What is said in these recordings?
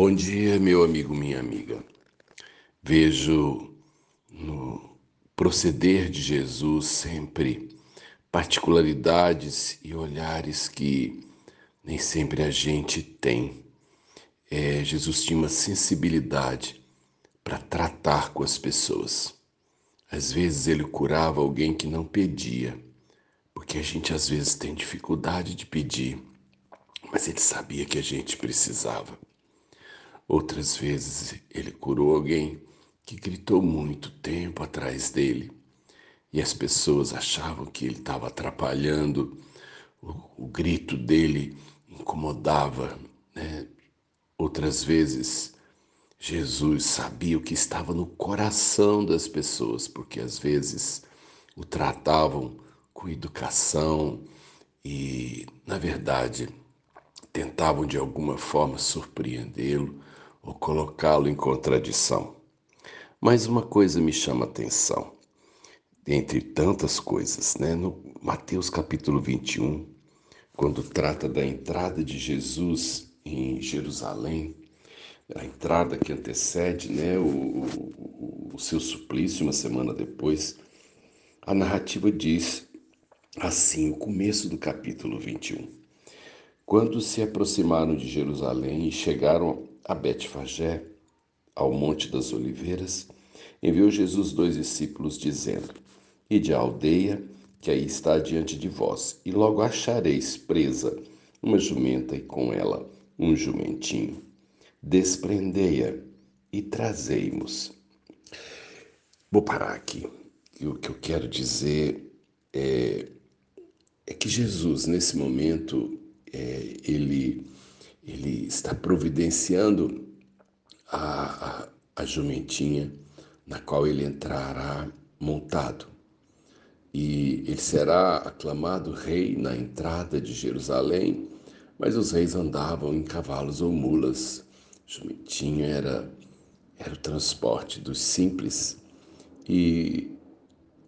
Bom dia, meu amigo, minha amiga. Vejo no proceder de Jesus sempre particularidades e olhares que nem sempre a gente tem. É, Jesus tinha uma sensibilidade para tratar com as pessoas. Às vezes ele curava alguém que não pedia, porque a gente às vezes tem dificuldade de pedir, mas ele sabia que a gente precisava. Outras vezes ele curou alguém que gritou muito tempo atrás dele e as pessoas achavam que ele estava atrapalhando, o, o, grito dele incomodava. Né? Outras vezes Jesus sabia o que estava no coração das pessoas, porque às vezes o tratavam com educação e, na verdade, tentavam de alguma forma surpreendê-lo ou colocá-lo em contradição. Mas uma coisa me chama a atenção, entre tantas coisas, né? no Mateus capítulo 21, quando trata da entrada de Jesus em Jerusalém, a entrada que antecede né, o, o, o seu suplício uma semana depois, a narrativa diz assim, o começo do capítulo 21. Quando se aproximaram de Jerusalém e chegaram a Betfagé, ao Monte das Oliveiras, enviou Jesus dois discípulos, dizendo: Ide à aldeia que aí está diante de vós, e logo achareis presa uma jumenta e com ela um jumentinho. Desprendei-a e trazei-mos. Vou parar aqui. E o que eu quero dizer é, é que Jesus, nesse momento, é, ele ele está providenciando a, a, a jumentinha na qual ele entrará montado. E ele será aclamado rei na entrada de Jerusalém, mas os reis andavam em cavalos ou mulas. Jumentinho era, era o transporte dos simples. E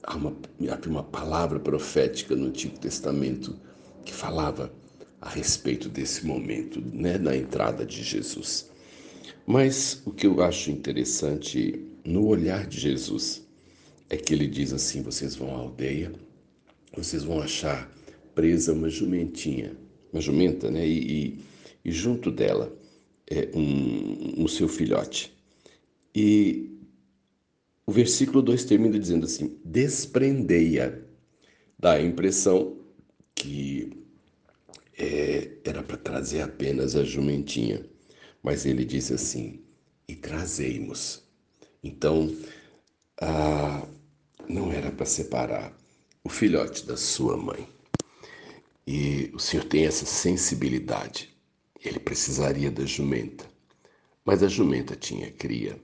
há uma, há uma palavra profética no Antigo Testamento que falava a respeito desse momento, né, na entrada de Jesus. Mas o que eu acho interessante no olhar de Jesus é que ele diz assim: vocês vão à aldeia, vocês vão achar presa uma jumentinha, uma jumenta, né? E, e, e junto dela é um, um seu filhote. E o versículo 2 termina dizendo assim: desprendei-a. Dá a impressão que é, era para trazer apenas a jumentinha, mas ele diz assim: e trazemos. Então, ah, não era para separar o filhote da sua mãe. E o Senhor tem essa sensibilidade. Ele precisaria da jumenta, mas a jumenta tinha cria.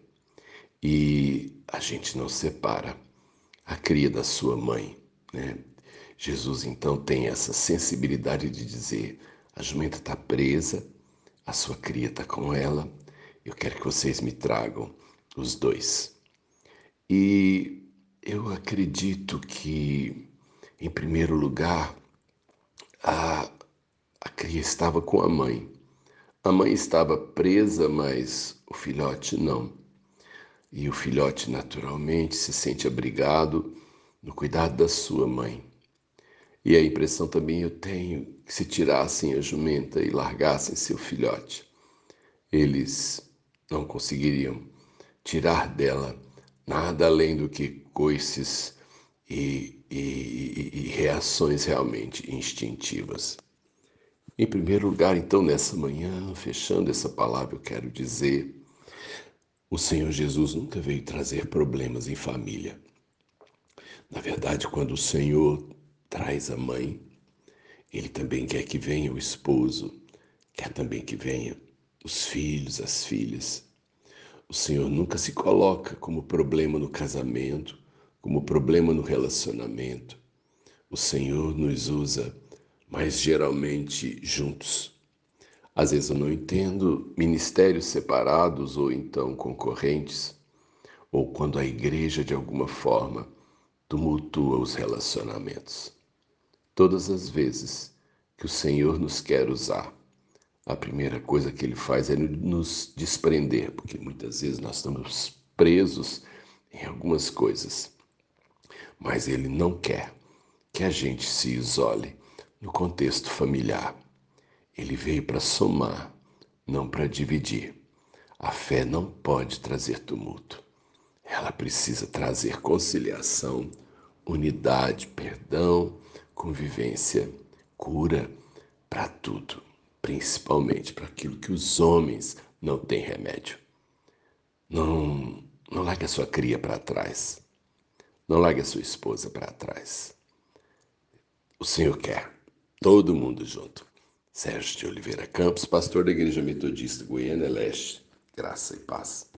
E a gente não separa a cria da sua mãe, né? Jesus então tem essa sensibilidade de dizer: a jumenta está presa, a sua cria está com ela, eu quero que vocês me tragam os dois. E eu acredito que, em primeiro lugar, a, a cria estava com a mãe. A mãe estava presa, mas o filhote não. E o filhote, naturalmente, se sente abrigado no cuidado da sua mãe. E a impressão também eu tenho que se tirassem a jumenta e largassem seu filhote, eles não conseguiriam tirar dela nada além do que coices e, e, e reações realmente instintivas. Em primeiro lugar, então, nessa manhã, fechando essa palavra, eu quero dizer: o Senhor Jesus nunca veio trazer problemas em família. Na verdade, quando o Senhor traz a mãe, ele também quer que venha o esposo, quer também que venha os filhos, as filhas. O Senhor nunca se coloca como problema no casamento, como problema no relacionamento. O Senhor nos usa, mas geralmente juntos. Às vezes eu não entendo ministérios separados ou então concorrentes, ou quando a igreja de alguma forma tumultua os relacionamentos. Todas as vezes que o Senhor nos quer usar, a primeira coisa que ele faz é nos desprender, porque muitas vezes nós estamos presos em algumas coisas. Mas ele não quer que a gente se isole no contexto familiar. Ele veio para somar, não para dividir. A fé não pode trazer tumulto. Ela precisa trazer conciliação, unidade, perdão, convivência, cura para tudo principalmente para aquilo que os homens não têm remédio. Não, não largue a sua cria para trás. Não largue a sua esposa para trás. O Senhor quer todo mundo junto. Sérgio de Oliveira Campos, pastor da Igreja Metodista Goiânia Leste. Graça e paz.